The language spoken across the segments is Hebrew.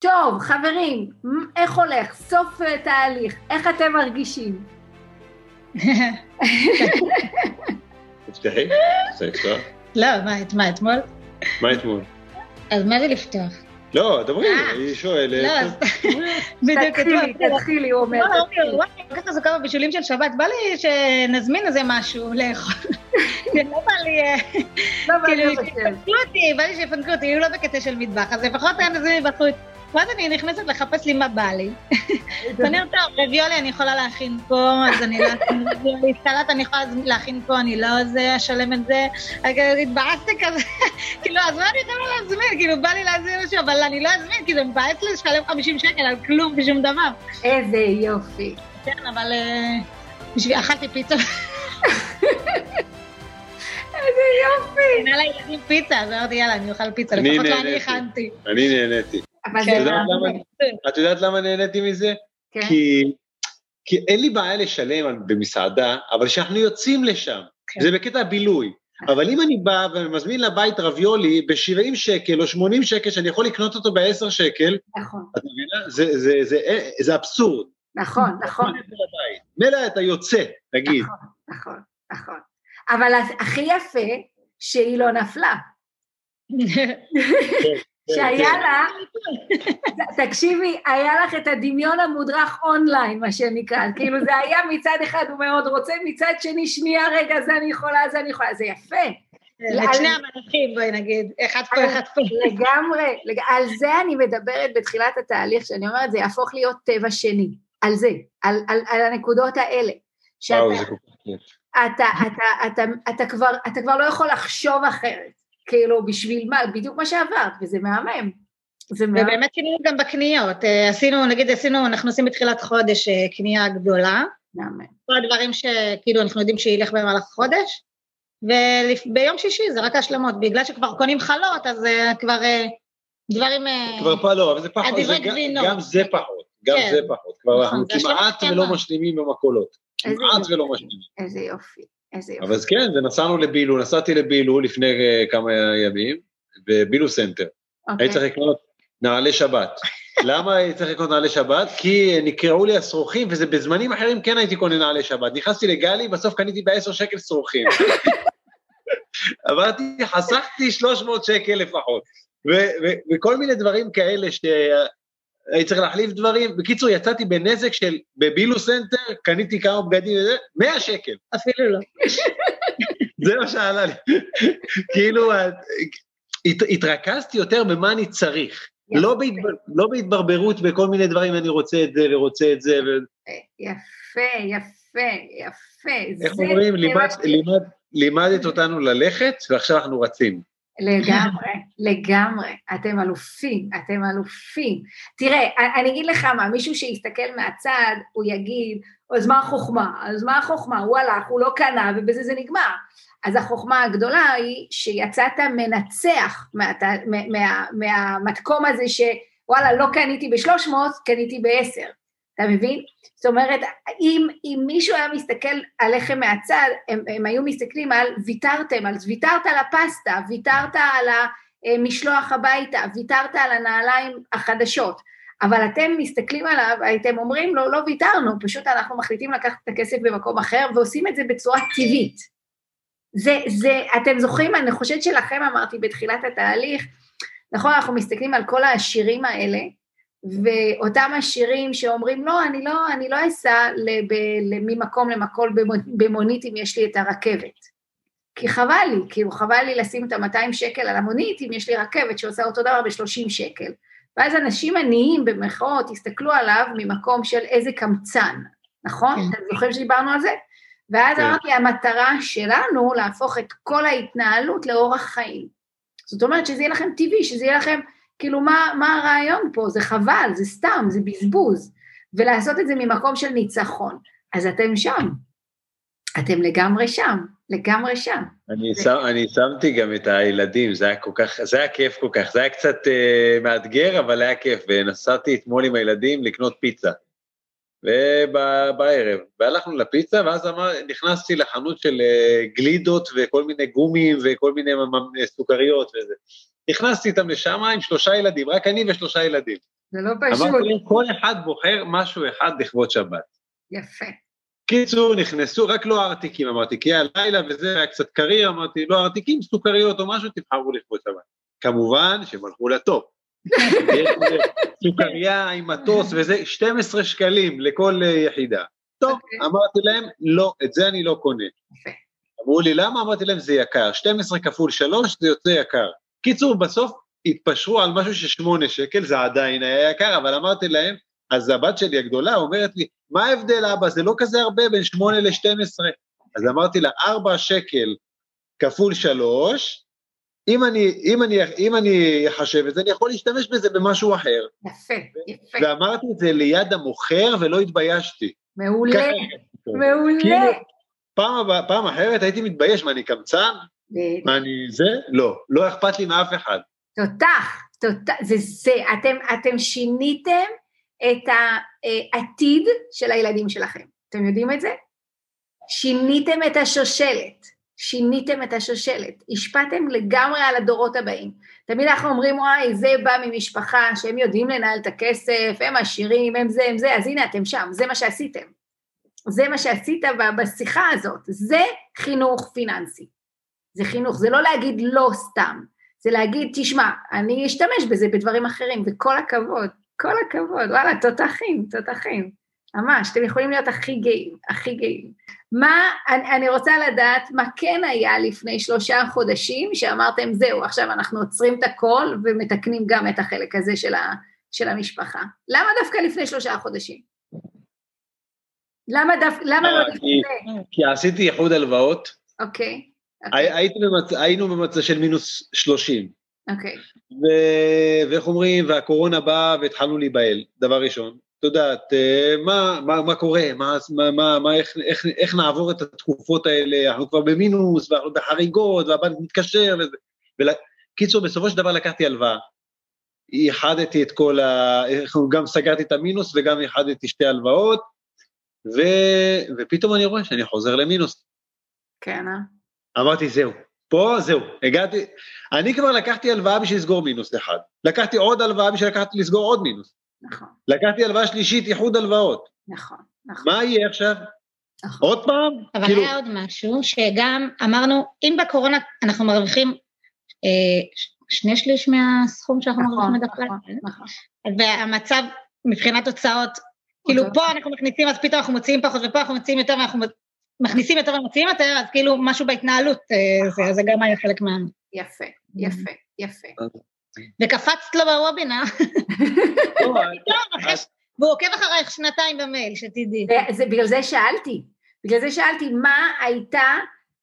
טוב, חברים, איך הולך? סוף אה, תהליך, איך אתם מרגישים? תפתחי, לא, מה, אתמול? מה אתמול? אז מה זה לפתוח? לא, דברי, אה. אני שואל. לא, אה, אז בדיוק אתמול. תתחילי, תתחילי, הוא אומר. וואי, כל כך עסוקה בבישולים של שבת, בא לי שנזמין איזה משהו לאכול. לא בא לי... לא בא לי כאילו. שיפנקו אותי, בא לי שיפנקו אותי, יהיו לא בקטע של מטבח, אז לפחות היה נזמין מבחוץ. ואז אני נכנסת לחפש לי מה בא לי. ואני אומרת, טוב, רביולי אני יכולה להכין פה, אז אני לא אכין רביולי, סלט אני יכולה להכין פה, אני לא זה, אשלם את זה. התבאסתי כזה, כאילו, אז מה אני יכולה להזמין? כאילו, בא לי להזמין משהו, אבל אני לא אזמין, כי זה מבאס לשלם 50 שקל על כלום ושום דבר. איזה יופי. כן, אבל אה, בשביל, אכלתי פיצה, איזה יופי. קנה לילדים פיצה, אז אמרתי, יאללה, אני אוכל פיצה, אני לפחות לא אני. הכנתי. אני נהניתי. אבל כן, זה את יודעת. למה- נהניתי מזה? כן. כי, כי אין לי בעיה לשלם במסעדה, אבל כשאנחנו יוצאים לשם, כן. זה בקטע בילוי. אבל אם אני בא ומזמין לבית רביולי ב-70 שקל או 80 שקל, שאני יכול לקנות אותו ב-10 שקל, נכון, את מבינה? זה, זה, זה, זה, זה אבסורד. נכון, נכון, מילא אתה יוצא, נגיד. נכון, נכון. אבל הכי יפה שהיא לא נפלה. שהיה כן. לה, תקשיבי, היה לך את הדמיון המודרך אונליין, מה שנקרא, כאילו זה היה מצד אחד הוא מאוד רוצה, מצד שני, שנייה, רגע, זה אני יכולה, זה אני יכולה, זה יפה. את שני המלכים, בואי נגיד, אחד פה, אחד פה. לגמרי, לג... על זה אני מדברת בתחילת התהליך, שאני אומרת, זה יהפוך להיות טבע שני, על זה, על, הנקודות האלה. וואו, זה כל כך כיף. אתה כבר לא יכול לחשוב אחרת, כאילו, בשביל מה, בדיוק מה שעברת, וזה מהמם. זה מהמם. ובאמת שינינו גם בקניות, אה, עשינו, נגיד עשינו, אנחנו עושים בתחילת חודש אה, קנייה גדולה, מהמם. כל הדברים שכאילו אנחנו יודעים שילך במהלך החודש, וביום שישי זה רק השלמות, בגלל שכבר קונים חלות, אז אה, כבר דברים... כבר פה לא, אבל זה פחות, הדברי זה גם- גבינות. גם זה פחות, גם כן. זה פחות. כבר נכון, אנחנו כמעט. ולא משלימים במכולות. איזה כמעט יופי. ולא משלימים. איזה יופי, איזה יופי. אבל אז כן, ונסענו לבילו, נסעתי לבילו לפני אה, כמה ימים, בבילו סנטר. אוקיי. הייתי צריך לקנות נעלי שבת. למה הייתי צריך לקנות נעלי שבת? כי נקרעו לי השרוכים, וזה בזמנים אחרים כן הייתי קונה נעלי שבת. נכנסתי לגלי, בסוף קניתי בעשר שקל שרוכים. אמרתי, חסכתי 300 שקל לפחות. ו- ו- וכל מיני דברים כאלה שהייתי צריך להחליף דברים. בקיצור, יצאתי בנזק של, בבילו סנטר, קניתי כמה בגדים וזה, 100 שקל. אפילו לא. זה מה שעלה לי. כאילו, הת, התרכזתי יותר במה אני צריך. לא, בהתבר, לא בהתברברות בכל מיני דברים, אני רוצה את זה ורוצה את זה. ו... יפה, יפה, יפה. איך אומרים, לימד. לימד, לימדת אותנו ללכת, ועכשיו אנחנו רצים. לגמרי, לגמרי. אתם אלופים, אתם אלופים. תראה, אני אגיד לך מה, מישהו שיסתכל מהצד, הוא יגיד, אז מה החוכמה? אז מה החוכמה? הוא הלך, הוא לא קנה, ובזה זה נגמר. אז החוכמה הגדולה היא שיצאת מנצח מה, מה, מהמתקום הזה שוואלה, לא קניתי ב-300, קניתי ב-10. אתה מבין? זאת אומרת, אם, אם מישהו היה מסתכל עליכם מהצד, הם, הם היו מסתכלים על ויתרתם, על ויתרת על הפסטה, ויתרת על המשלוח הביתה, ויתרת על הנעליים החדשות, אבל אתם מסתכלים עליו, הייתם אומרים לו, לא ויתרנו, פשוט אנחנו מחליטים לקחת את הכסף במקום אחר, ועושים את זה בצורה טבעית. זה, זה, אתם זוכרים, אני חושבת שלכם אמרתי בתחילת התהליך, נכון, אנחנו מסתכלים על כל השירים האלה, ואותם השירים שאומרים, לא, אני לא, אני לא אסע ממקום למקום במונית אם יש לי את הרכבת. כי חבל לי, כאילו חבל לי לשים את ה-200 שקל על המונית אם יש לי רכבת שעושה אותו דבר ב-30 שקל. ואז אנשים עניים במרכאות הסתכלו עליו ממקום של איזה קמצן, נכון? כן. אתם זוכרים שדיברנו על זה? ואז כן. אמרתי, המטרה שלנו להפוך את כל ההתנהלות לאורח חיים. זאת אומרת שזה יהיה לכם טבעי, שזה יהיה לכם... כאילו, מה, מה הרעיון פה? זה חבל, זה סתם, זה בזבוז. ולעשות את זה ממקום של ניצחון. אז אתם שם. אתם לגמרי שם, לגמרי שם. אני, זה... שם, אני שמתי גם את הילדים, זה היה כל כך, זה היה כיף כל כך, זה היה קצת uh, מאתגר, אבל היה כיף, ונסעתי אתמול עם הילדים לקנות פיצה. ובערב, והלכנו לפיצה, ואז אמר, נכנסתי לחנות של uh, גלידות וכל מיני גומים וכל מיני סוכריות וזה. נכנסתי איתם לשם עם שלושה ילדים, רק אני ושלושה ילדים. זה לא פשוט. אמרתי להם, כל אחד בוחר משהו אחד לכבוד שבת. יפה. קיצור, נכנסו, רק לא ארטיקים, אמרתי, כי היה לילה וזה היה קצת קריר, אמרתי, לא ארטיקים, סוכריות או משהו, תבחרו לכבוד שבת. כמובן שהם הלכו לטופ. סוכריה עם מטוס וזה, 12 שקלים לכל אה, יחידה. טוב, אוקיי. אמרתי להם, לא, את זה אני לא קונה. אמרו לי, למה? אמרתי להם, זה יקר, 12 כפול 3 זה יוצא יקר. קיצור, בסוף התפשרו על משהו 8 שקל, זה עדיין היה יקר, אבל אמרתי להם, אז הבת שלי הגדולה אומרת לי, מה ההבדל אבא, זה לא כזה הרבה בין 8 ל-12. אז אמרתי לה, 4 שקל כפול 3, אם אני, אם אני, אם אני אחשב את זה, אני יכול להשתמש בזה במשהו אחר. יפה, יפה. ואמרתי את זה ליד המוכר ולא התביישתי. מעולה, מעולה. כאילו, פעם, פעם אחרת הייתי מתבייש, מה אני קמצן? מה אני זה? לא, לא אכפת לי מאף אחד. תותח, תותח, זה זה, אתם, אתם שיניתם את העתיד של הילדים שלכם. אתם יודעים את זה? שיניתם את השושלת, שיניתם את השושלת, השפעתם לגמרי על הדורות הבאים. תמיד אנחנו אומרים, וואי, זה בא ממשפחה שהם יודעים לנהל את הכסף, הם עשירים, הם זה, הם זה, אז הנה אתם שם, זה מה שעשיתם. זה מה שעשית בשיחה הזאת, זה חינוך פיננסי. זה חינוך, זה לא להגיד לא סתם, זה להגיד, תשמע, אני אשתמש בזה בדברים אחרים, וכל הכבוד, כל הכבוד, וואלה, תותחים, תותחים, ממש, אתם יכולים להיות הכי גאים, הכי גאים. מה, אני, אני רוצה לדעת מה כן היה לפני שלושה חודשים, שאמרתם, זהו, עכשיו אנחנו עוצרים את הכל ומתקנים גם את החלק הזה של, ה, של המשפחה. למה דווקא לפני שלושה חודשים? למה, דווקא, למה לא אה, לפני כי- עשיתי איחוד הלוואות, אוקיי, במצ... היינו במצב של מינוס 30, אוקיי. ואיך אומרים, והקורונה באה והתחלנו להיבהל, דבר ראשון. את יודעת, אה, מה, מה, מה קורה, מה, מה, מה, איך, איך, איך נעבור את התקופות האלה, אנחנו כבר במינוס, ואנחנו בחריגות, והבנק מתקשר, וזה. ול... קיצור, בסופו של דבר לקחתי הלוואה. איחדתי את כל ה... גם סגרתי את המינוס וגם איחדתי שתי הלוואות, ו... ופתאום אני רואה שאני חוזר למינוס. כן, אה? אמרתי, זהו, פה זהו, הגעתי, אני כבר לקחתי הלוואה בשביל לסגור מינוס אחד, לקחתי עוד הלוואה בשביל לקחת, לסגור עוד מינוס, נכון, לקחתי הלוואה שלישית, איחוד הלוואות, נכון, נכון. מה יהיה עכשיו? נכון. עוד פעם? אבל כאילו, היה עוד משהו, שגם אמרנו, אם בקורונה אנחנו מרוויחים אה, שני שליש מהסכום שאנחנו נכון, מרוויחים בדרך כלל, נכון, נכון. והמצב מבחינת הוצאות, כאילו פה אנחנו מכניסים, אז פתאום אנחנו מוציאים פחות, ופה אנחנו מוציאים יותר, ואנחנו מכניסים יותר ומוציאים יותר, אז כאילו משהו בהתנהלות, אה, זה, זה גם היה חלק מה... יפה, יפה, יפה. וקפצת לו בוובינר, לא, והוא עוקב אחרייך שנתיים במייל, שתדעי. בגלל זה שאלתי, בגלל זה שאלתי מה הייתה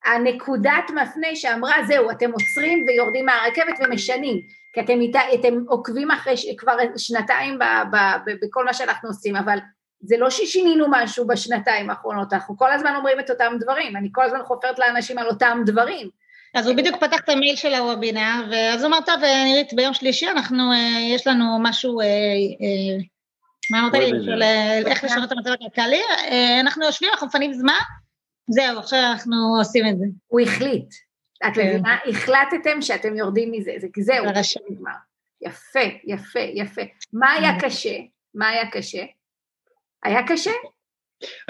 הנקודת מפנה שאמרה, זהו, אתם עוצרים ויורדים מהרכבת ומשנים, כי אתם, איתה, אתם עוקבים אחרי כבר שנתיים ב, ב, ב, בכל מה שאנחנו עושים, אבל זה לא ששינינו משהו בשנתיים האחרונות, אנחנו כל הזמן אומרים את אותם דברים, אני כל הזמן חופרת לאנשים על אותם דברים. אז הוא בדיוק פתח את המייל של הוובינר, ואז הוא אמר, טוב, אה, נירית, ביום שלישי אנחנו, אה, יש לנו משהו, אה, אה, מה אמרת לי? איך לשנות את המצב הכלכלי, אה, אנחנו יושבים, אנחנו מפנים זמן, זהו, עכשיו אנחנו עושים את זה. הוא החליט, את כן. מבינה? החלטתם שאתם יורדים מזה, זה זהו. זה נגמר. יפה, יפה, יפה. מה היה קשה? מה היה קשה? היה קשה?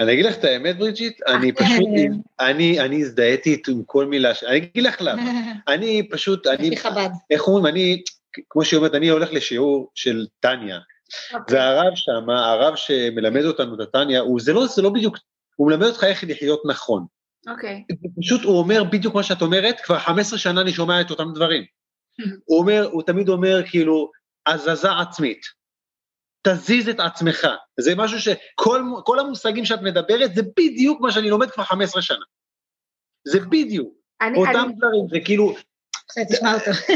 אני אגיד לך את האמת, בריג'יט, אני פשוט, אני, אני הזדהיתי עם כל מילה, ש- אני אגיד לך למה, אני פשוט, אני, לפי חב"ד. איך אומרים, אני, כמו שהיא אומרת, אני הולך לשיעור של טניה, אוקיי. והרב שם, הרב שמלמד אותנו את הטניה, הוא, זה לא, זה לא בדיוק, הוא מלמד אותך איך לחיות נכון. אוקיי. פשוט הוא אומר בדיוק מה שאת אומרת, כבר 15 שנה אני שומע את אותם דברים. הוא אומר, הוא תמיד אומר כאילו, הזזה עצמית. תזיז את עצמך. זה משהו שכל כל המושגים שאת מדברת, זה בדיוק מה שאני לומד כבר 15 שנה. זה בדיוק, אני, אותם אני, דברים, זה כאילו.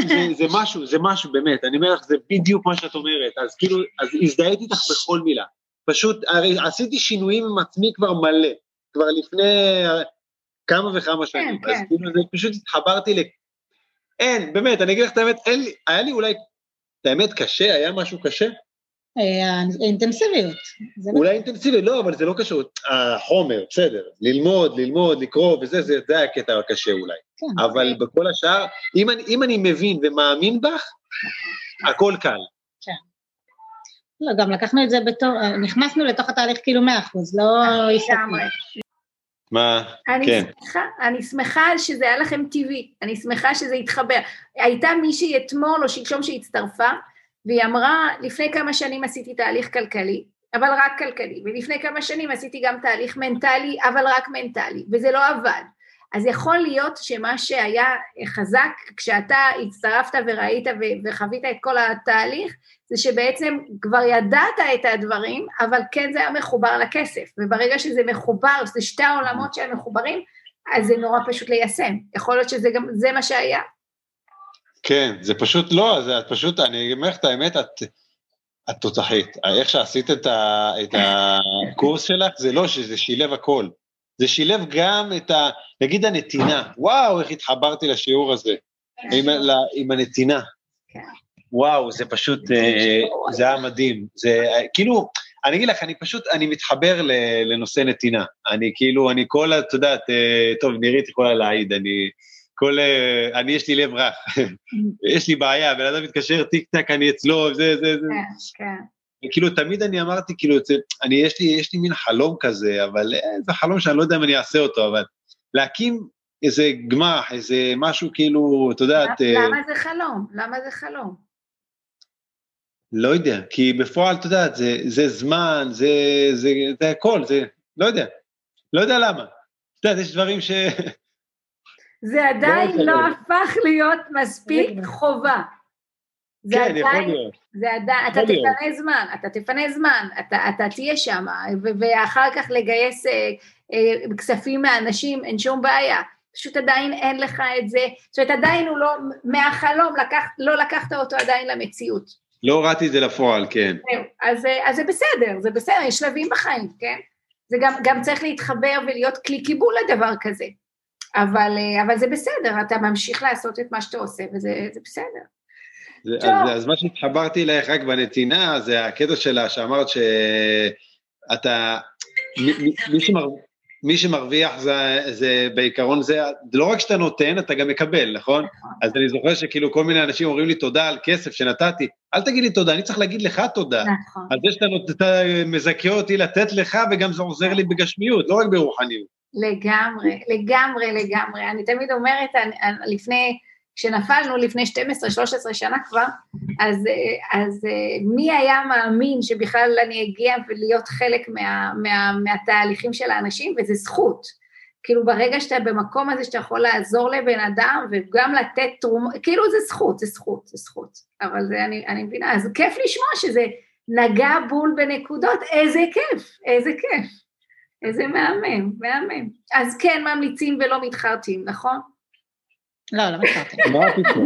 זה, זה משהו, זה משהו באמת, אני אומר לך, זה בדיוק מה שאת אומרת, אז כאילו, אז הזדהיתי איתך בכל מילה. פשוט, הרי עשיתי שינויים עם עצמי כבר מלא, כבר לפני אה, כמה וכמה שנים, אז כן. כאילו, זה פשוט התחברתי ל... אין, באמת, אני אגיד לך את האמת, אין לי, היה לי אולי, את האמת, קשה, היה משהו קשה? אה, האינטנסיביות. זה לא- אולי אינטנסיבי, לא, אבל זה לא קשור, החומר, בסדר, ללמוד, ללמוד, לקרוא וזה, זה, זה היה הקטע הקשה אולי. כן. אבל בכל השאר, אם אני, אם אני מבין ומאמין בך, הכל קל. לא, גם לקחנו את זה בתור, נכנסנו לתוך התהליך כאילו מאה אחוז, לא לגמרי. מה? אני כן. שמחה, אני שמחה שזה היה לכם טבעי, אני שמחה שזה התחבר. הייתה מישהי אתמול או שלשום שהצטרפה, והיא אמרה, לפני כמה שנים עשיתי תהליך כלכלי, אבל רק כלכלי, ולפני כמה שנים עשיתי גם תהליך מנטלי, אבל רק מנטלי, וזה לא עבד. אז יכול להיות שמה שהיה חזק כשאתה הצטרפת וראית וחווית את כל התהליך, זה שבעצם כבר ידעת את הדברים, אבל כן זה היה מחובר לכסף, וברגע שזה מחובר, זה שתי העולמות שהם מחוברים, אז זה נורא פשוט ליישם. יכול להיות שזה גם, זה מה שהיה. כן, זה פשוט לא, זה את פשוט, אני אומר לך את האמת, את, את תותחית. איך שעשית את, ה, את הקורס שלך, זה לא שזה שילב הכל. זה שילב גם את ה... נגיד הנתינה, וואו, איך התחברתי לשיעור הזה, עם, לה, עם הנתינה. וואו, זה פשוט, אה, זה היה מדהים. זה כאילו, אני אגיד לך, אני פשוט, אני מתחבר לנושא נתינה. אני כאילו, אני כל, את יודעת, אה, טוב, נירית יכולה להעיד, אני... כל, אה, אני יש לי לב רך, יש לי בעיה, בן אדם מתקשר טיק טק, אני אצלו, זה, זה, זה. כן, כן. כאילו, תמיד אני אמרתי, כאילו, אני, יש לי, יש לי מין חלום כזה, אבל אה, זה חלום שאני לא יודע אם אני אעשה אותו, אבל להקים איזה גמח, איזה משהו כאילו, את יודעת, אה, למה זה חלום? למה זה חלום? לא יודע, כי בפועל, את יודעת, זה, זה זמן, זה, זה, זה הכל, זה, לא יודע, לא יודע למה. את יודעת, יש דברים ש... זה עדיין לא להיות. הפך להיות מספיק. חובה. זה כן, עדיין. זה עדיין, אתה. תפנה זמן, אתה תפנה זמן, אתה, אתה תהיה שם, ואחר כך לגייס אה, אה, כספים מאנשים, אין שום בעיה. פשוט עדיין אין לך את זה, זאת אומרת עדיין הוא לא, מהחלום לקח, לא לקחת אותו עדיין למציאות. לא הורדתי את זה לפועל, כן. אז, אה, אז זה בסדר, זה בסדר, יש שלבים בחיים, כן? זה גם, גם צריך להתחבר ולהיות כלי קיבול לדבר כזה. אבל, אה, אבל זה בסדר, אתה ממשיך לעשות את מה שאתה עושה, וזה זה בסדר. זה. אז, אז מה שהתחברתי אלייך רק בנתינה, זה הקטע שלה שאמרת שאתה, מי, מי- שמר, מי שמרוויח זה, זה בעיקרון זה, לא רק שאתה נותן, אתה גם מקבל, נכון? אז אני זוכר שכאילו כל מיני אנשים אומרים לי תודה על כסף שנתתי, אל תגיד לי תודה, אני צריך להגיד לך תודה. נכון. על זה שאתה אתה מזכה אותי לתת לך, וגם זה עוזר לי בגשמיות, לא רק ברוחניות. לגמרי, לגמרי, לגמרי. אני תמיד אומרת, אני, אני, לפני, כשנפלנו לפני 12-13 שנה כבר, אז, אז מי היה מאמין שבכלל אני אגיע ולהיות חלק מה, מה, מהתהליכים של האנשים, וזה זכות. כאילו ברגע שאתה במקום הזה שאתה יכול לעזור לבן אדם וגם לתת תרומות, כאילו זה זכות, זה זכות, זה זכות. אבל זה אני, אני מבינה, אז כיף לשמוע שזה נגע בול בנקודות, איזה כיף, איזה כיף. איזה מהמם, מהמם. אז כן, ממליצים ולא מתחרטים, נכון? לא, לא פתאום?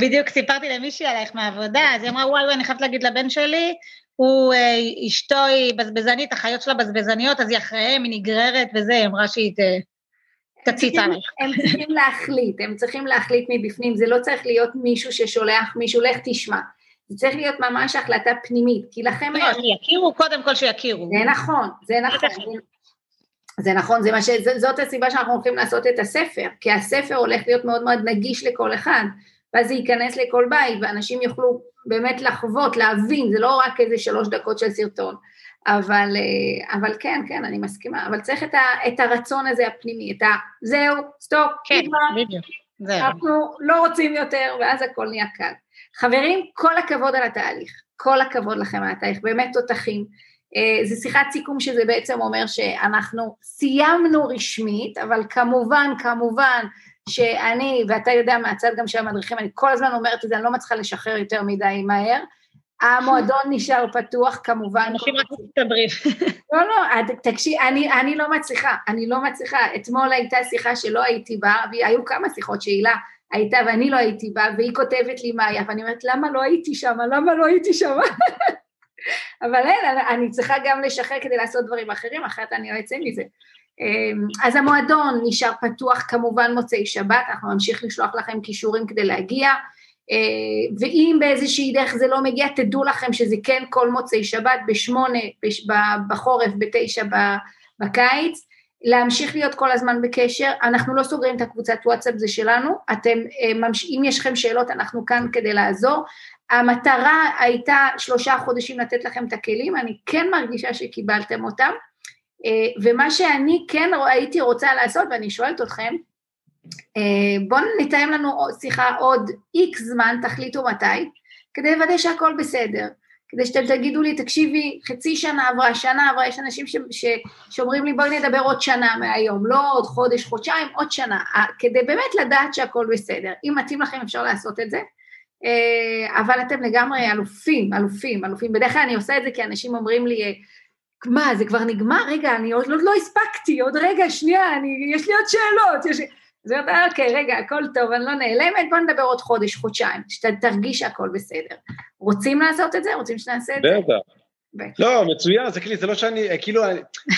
בדיוק סיפרתי למישהי עלייך מהעבודה, אז היא אמרה, וואי, וואי, אני חייבת להגיד לבן שלי, הוא, אה, אשתו היא בזבזנית, החיות שלה בזבזניות, אז היא אחריהם, היא נגררת וזה, היא אמרה שהיא ת- תציץ עלייך. הם צריכים להחליט, הם צריכים להחליט מבפנים, זה לא צריך להיות מישהו ששולח מישהו, לך תשמע. זה צריך להיות ממש החלטה פנימית, כי לכם לא, שיכירו, קודם כל שיכירו. זה נכון, זה נכון. זה נכון, זה מה ש... זאת הסיבה שאנחנו הולכים לעשות את הספר, כי הספר הולך להיות מאוד מאוד נגיש לכל אחד, ואז זה ייכנס לכל בית, ואנשים יוכלו באמת לחוות, להבין, זה לא רק איזה שלוש דקות של סרטון, אבל, אה, אבל כן, כן, אני מסכימה, אבל צריך את, ה, את הרצון הזה הפנימי, את ה... זהו, סטופ, כן, בדיוק. אנחנו לא רוצים יותר, ואז הכל נהיה קל. חברים, כל הכבוד על התהליך, כל הכבוד לכם על התהליך, באמת תותחים. אה, זו שיחת סיכום שזה בעצם אומר שאנחנו סיימנו רשמית, אבל כמובן, כמובן, שאני, ואתה יודע מהצד גם של המדריכים, אני כל הזמן אומרת את זה, אני לא מצליחה לשחרר יותר מדי מהר. המועדון נשאר פתוח, כמובן. אנשים רק מסתברים. לא, לא, תקשיב, אני, אני לא מצליחה, אני לא מצליחה. אתמול הייתה שיחה שלא הייתי בה, והיו כמה שיחות שהילה הייתה ואני לא הייתי בה, והיא כותבת לי מה היה, ואני אומרת, למה לא הייתי שם? למה לא הייתי שם? אבל אין, אני- צריכה גם לשחרר כדי לעשות דברים אחרים, אחרת אני לא אצא מזה. אמ, אז המועדון נשאר פתוח כמובן מוצאי שבת, אנחנו נמשיך לשלוח לכם כישורים כדי להגיע, ואם באיזושהי דרך זה לא מגיע, תדעו לכם שזה כן כל מוצאי שבת בשמונה בש- בחורף, בתשע בקיץ. להמשיך להיות כל הזמן בקשר, אנחנו לא סוגרים את הקבוצת וואטסאפ, זה שלנו, אתם, אה, אם יש לכם שאלות, אנחנו כאן כדי לעזור. המטרה הייתה שלושה חודשים לתת לכם את הכלים, אני כן מרגישה שקיבלתם אותם, אה, ומה שאני כן הייתי רוצה לעשות, ואני שואלת אתכם, אה, בואו נתאם לנו שיחה עוד איקס זמן, תחליטו מתי, כדי לוודא שהכל בסדר. כדי שאתם תגידו לי, תקשיבי, חצי שנה עברה, שנה עברה, יש אנשים ש, ש, שאומרים לי, בואי נדבר עוד שנה מהיום, לא עוד חודש, חודשיים, עוד שנה, כדי באמת לדעת שהכל בסדר. אם מתאים לכם אפשר לעשות את זה, אה, אבל אתם לגמרי אלופים, אלופים, אלופים. בדרך כלל אני עושה את זה כי אנשים אומרים לי, מה, זה כבר נגמר? רגע, אני עוד לא, לא הספקתי, עוד רגע, שנייה, אני, יש לי עוד שאלות. יש... אז היא אומרת, אוקיי, רגע, הכל טוב, אני לא נעלמת, בוא נדבר עוד חודש, חודשיים, שתרגיש שהכל בסדר. רוצים לעשות את זה? רוצים שנעשה את זה? בטח. לא, מצוין, זה כאילו, זה לא שאני, כאילו,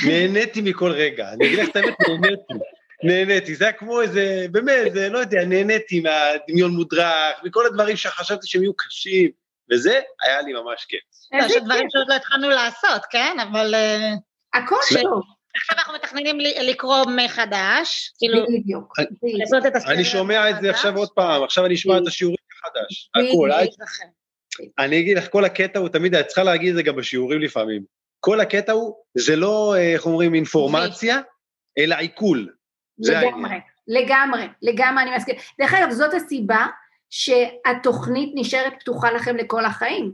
נהניתי מכל רגע. אני אגיד לך את האמת, נהניתי. נהניתי, זה היה כמו איזה, באמת, זה, לא יודע, נהניתי מהדמיון מודרך, מכל הדברים שחשבתי שהם יהיו קשים, וזה היה לי ממש כיף. יש דברים שעוד לא התחלנו לעשות, כן? אבל... אה, הכל טוב. עכשיו אנחנו מתכננים לקרוא מחדש, כאילו, בדיוק. אני שומע את זה עכשיו עוד פעם, עכשיו אני אשמע את השיעורים מחדש, הכל. אני אגיד לך, כל הקטע הוא תמיד, את צריכה להגיד את זה גם בשיעורים לפעמים. כל הקטע הוא, זה לא, אה, איך אומרים, אינפורמציה, אלא עיכול. לגמרי, לגמרי, לגמרי, אני מסכים. דרך אגב, זאת הסיבה שהתוכנית נשארת פתוחה לכם לכל החיים.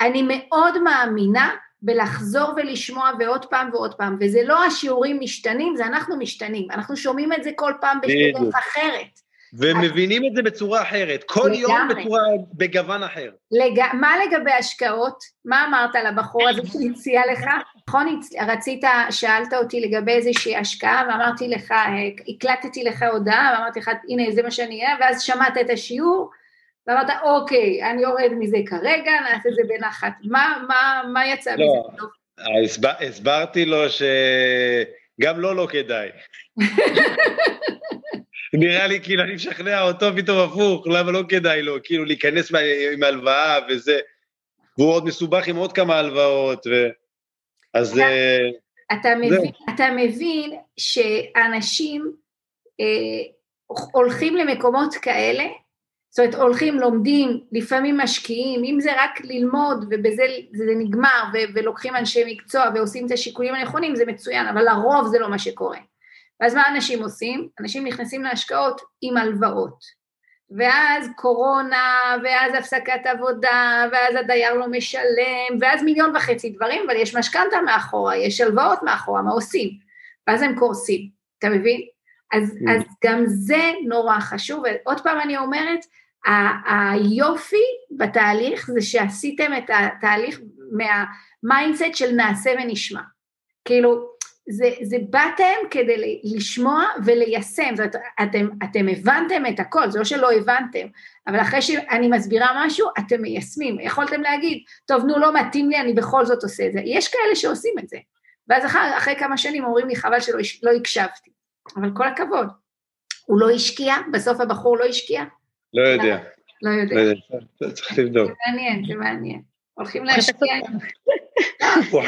אני מאוד מאמינה בלחזור ולשמוע ועוד פעם ועוד פעם, וזה לא השיעורים משתנים, זה אנחנו משתנים, אנחנו שומעים את זה כל פעם בדרך אחרת. ומבינים את זה בצורה אחרת, כל לגמרי. יום בצורה, בגוון אחר. לג... מה לגבי השקעות? מה אמרת לבחור הזה שהציע לך? נכון, רצית, שאלת אותי לגבי איזושהי השקעה, ואמרתי לך, אה, הקלטתי לך הודעה, ואמרתי לך, הנה, זה מה שאני אהיה, ואז שמעת את השיעור, ואמרת, אוקיי, אני יורד מזה כרגע, נעשה את זה בנחת. מה, מה, מה יצא לא, מזה? הסבר, הסברתי לו שגם לו לא, לא כדאי. נראה לי כאילו אני משכנע אותו פתאום הפוך, למה לא כדאי לו, כאילו להיכנס עם הלוואה וזה, והוא עוד מסובך עם עוד כמה הלוואות, ו... אז... אתה, uh, אתה, מבין, אתה מבין שאנשים אה, הולכים למקומות כאלה, זאת אומרת, הולכים, לומדים, לפעמים משקיעים, אם זה רק ללמוד ובזה זה נגמר ו- ולוקחים אנשי מקצוע ועושים את השיקולים הנכונים, זה מצוין, אבל לרוב זה לא מה שקורה. ואז מה אנשים עושים? אנשים נכנסים להשקעות עם הלוואות. ואז קורונה, ואז הפסקת עבודה, ואז הדייר לא משלם, ואז מיליון וחצי דברים, אבל יש משכנתה מאחורה, יש הלוואות מאחורה, מה עושים? ואז הם קורסים, אתה מבין? אז, mm. אז גם זה נורא חשוב, ועוד פעם אני אומרת, היופי בתהליך זה שעשיתם את התהליך מה mindset של נעשה ונשמע. כאילו, זה, זה באתם כדי לשמוע וליישם, זאת אומרת, אתם, אתם הבנתם את הכל, זה לא שלא הבנתם, אבל אחרי שאני מסבירה משהו, אתם מיישמים. יכולתם להגיד, טוב, נו, לא מתאים לי, אני בכל זאת עושה את זה. יש כאלה שעושים את זה. ואז אחרי, אחרי כמה שנים אומרים לי, חבל שלא לא הקשבתי. אבל כל הכבוד. הוא לא השקיע? בסוף הבחור לא השקיע? לא יודע. לא יודע. לא צריך לבדוק. זה מעניין, זה מעניין. הולכים להשקיע. הוא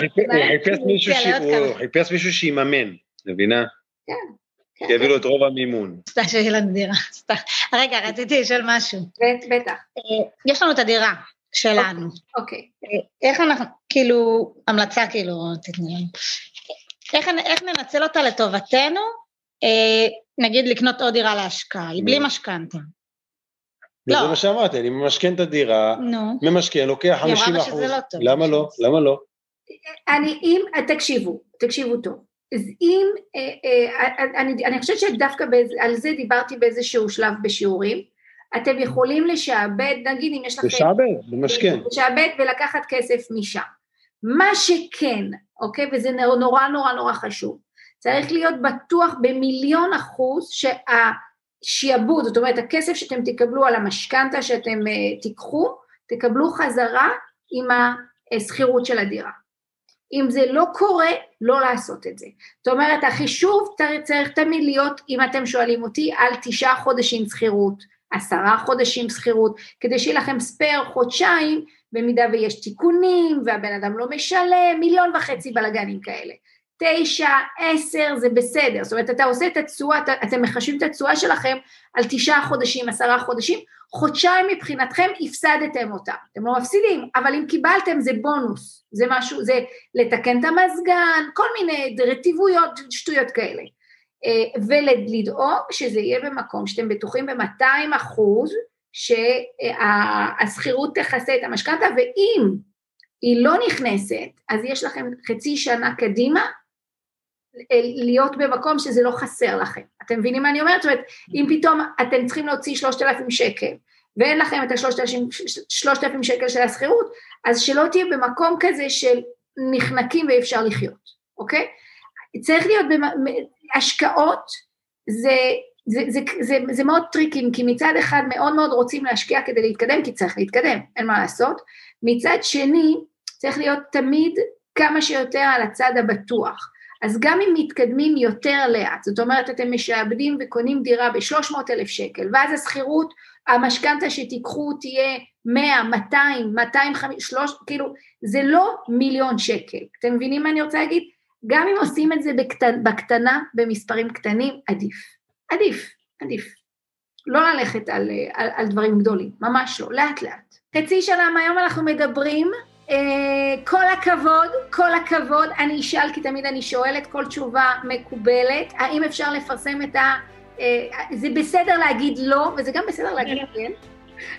חיפש מישהו שיממן, מבינה? כן. שיביא לו את רוב המימון. סתם שיהיה לנו דירה, סתם. רגע, רציתי לשאול משהו. בטח. אה, יש לנו את הדירה שלנו. אוקיי. אה, איך אנחנו, כאילו, המלצה כאילו, תתני לנו. איך ננצל אותה לטובתנו, אה, נגיד לקנות עוד דירה להשקעה, בלי משכנתה. לא. זה מה שאמרתי, אני ממשכן את הדירה, נו. ממשכן, לוקח 50 אחוז. לא טוב. למה לא? למה לא? אני, אם, תקשיבו, תקשיבו טוב. אז אם, אה, אה, אני, אני חושבת שדווקא בזה, על זה דיברתי באיזשהו שלב בשיעורים, אתם יכולים לשעבד, נגיד אם יש לכם... לשעבד, למשכן. לשעבד ולקחת כסף משם. מה שכן, אוקיי, וזה נורא נורא נורא חשוב, צריך להיות בטוח במיליון אחוז שה... שיעבוד, זאת אומרת הכסף שאתם תקבלו על המשכנתה שאתם uh, תיקחו, תקבלו חזרה עם השכירות של הדירה. אם זה לא קורה, לא לעשות את זה. זאת אומרת, החישוב צריך תמיד להיות, אם אתם שואלים אותי, על תשעה חודשים שכירות, עשרה חודשים שכירות, כדי שיהיה לכם ספייר חודשיים, במידה ויש תיקונים, והבן אדם לא משלם, מיליון וחצי בלאגנים כאלה. תשע, עשר, זה בסדר. זאת אומרת, אתה עושה את התשואה, אתם מחשבים את התשואה שלכם על תשעה חודשים, עשרה חודשים, חודשיים מבחינתכם הפסדתם אותה. אתם לא מפסידים, אבל אם קיבלתם זה בונוס, זה משהו, זה לתקן את המזגן, כל מיני רטיבויות, שטויות כאלה. אה, ולדאוג שזה יהיה במקום שאתם בטוחים ב-200 אחוז שהשכירות תכסה את המשכנתה, ואם היא לא נכנסת, אז יש לכם חצי שנה קדימה להיות במקום שזה לא חסר לכם. אתם מבינים מה אני אומרת? זאת אומרת, אם פתאום אתם צריכים להוציא 3,000 שקל, ואין לכם את ה-3,000 שקל של השכירות, אז שלא תהיה במקום כזה של נחנקים ואי אפשר לחיות, אוקיי? צריך להיות השקעות זה, זה, זה, זה, זה מאוד טריקים, כי מצד אחד מאוד מאוד רוצים להשקיע כדי להתקדם, כי צריך להתקדם, אין מה לעשות, מצד שני צריך להיות תמיד כמה שיותר על הצד הבטוח. אז גם אם מתקדמים יותר לאט, זאת אומרת אתם משעבדים וקונים דירה ב-300 אלף שקל, ואז השכירות, המשכנתה שתיקחו תהיה 100, 200, 250, 300, כאילו זה לא מיליון שקל, אתם מבינים מה אני רוצה להגיד? גם אם עושים את זה בקטנ, בקטנה, במספרים קטנים, עדיף. עדיף, עדיף. לא ללכת על, על, על דברים גדולים, ממש לא, לאט לאט. חצי שנה מהיום אנחנו מדברים, כל הכבוד, כל הכבוד, אני אשאל כי תמיד אני שואלת, כל תשובה מקובלת, האם אפשר לפרסם את ה... אה, זה בסדר להגיד לא, וזה גם בסדר להגיד כן,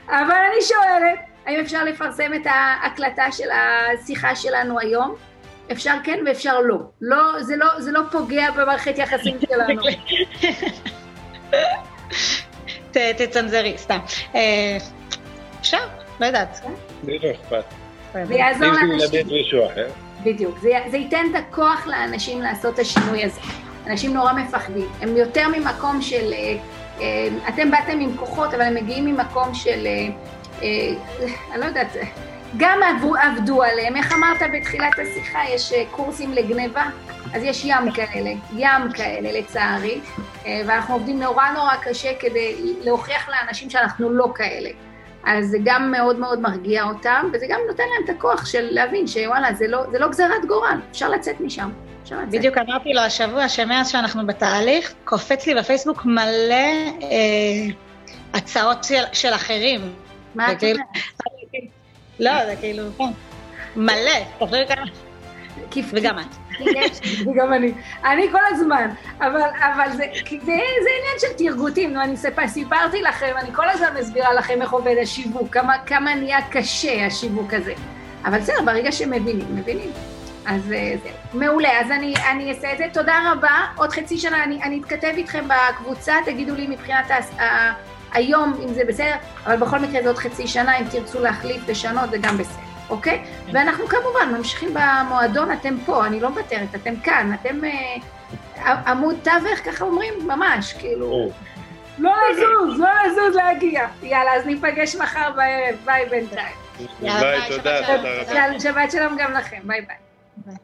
אבל אני שואלת, האם אפשר לפרסם את ההקלטה של השיחה שלנו היום? אפשר כן ואפשר לא. לא, זה לא, זה לא פוגע במערכת יחסים שלנו. תצנזרי, סתם. אה, אפשר, לא יודעת. לא אכפת. זה יעזור לאנשים. בדיוק. זה, זה ייתן את הכוח לאנשים לעשות את השינוי הזה. אנשים נורא מפחדים. הם יותר ממקום של... אה, אה, אתם באתם עם כוחות, אבל הם מגיעים ממקום של... אני לא יודעת, גם עבדו, עבדו עליהם, איך אמרת בתחילת השיחה, יש אה, קורסים לגניבה, אז יש ים כאלה, ים כאלה לצערי, אה, ואנחנו עובדים נורא נורא קשה כדי להוכיח לאנשים שאנחנו לא כאלה. אז זה גם מאוד מאוד מרגיע אותם, וזה גם נותן להם את הכוח של להבין שוואלה, זה לא, זה לא גזירת גורל, אפשר לצאת משם. אפשר לצאת. בדיוק אמרתי לו השבוע שמאז שאנחנו בתהליך, קופץ לי בפייסבוק מלא אה, הצעות של, של אחרים. מה את אומרת? לא, זה כאילו, כן. מלא, תחשבי כמה. וגם את. וגם אני. אני כל הזמן. אבל, אבל זה, זה, זה עניין של תרגותים. נו, אני סיפרתי לכם, אני כל הזמן מסבירה לכם איך עובד השיווק, כמה, כמה נהיה קשה השיווק הזה. אבל בסדר, ברגע שמבינים, מבינים. אז אה, זה מעולה, אז אני, אני אעשה את זה. תודה רבה. עוד חצי שנה אני, אני אתכתב איתכם בקבוצה, תגידו לי מבחינת ה... היום, אם זה בסדר, אבל בכל מקרה זה עוד חצי שנה, אם תרצו להחליף, לשנות, זה גם בסדר, אוקיי? כן. ואנחנו כמובן ממשיכים במועדון, אתם פה, אני לא מוותרת, אתם כאן, אתם אה, עמוד תווך, ככה אומרים, ממש, כאילו... לא לזוז, לא לזוז להגיע. יאללה, אז ניפגש מחר בערב, ביי בינתיים. ביי, תודה, תודה רבה. שבת שלום גם לכם, ביי ביי.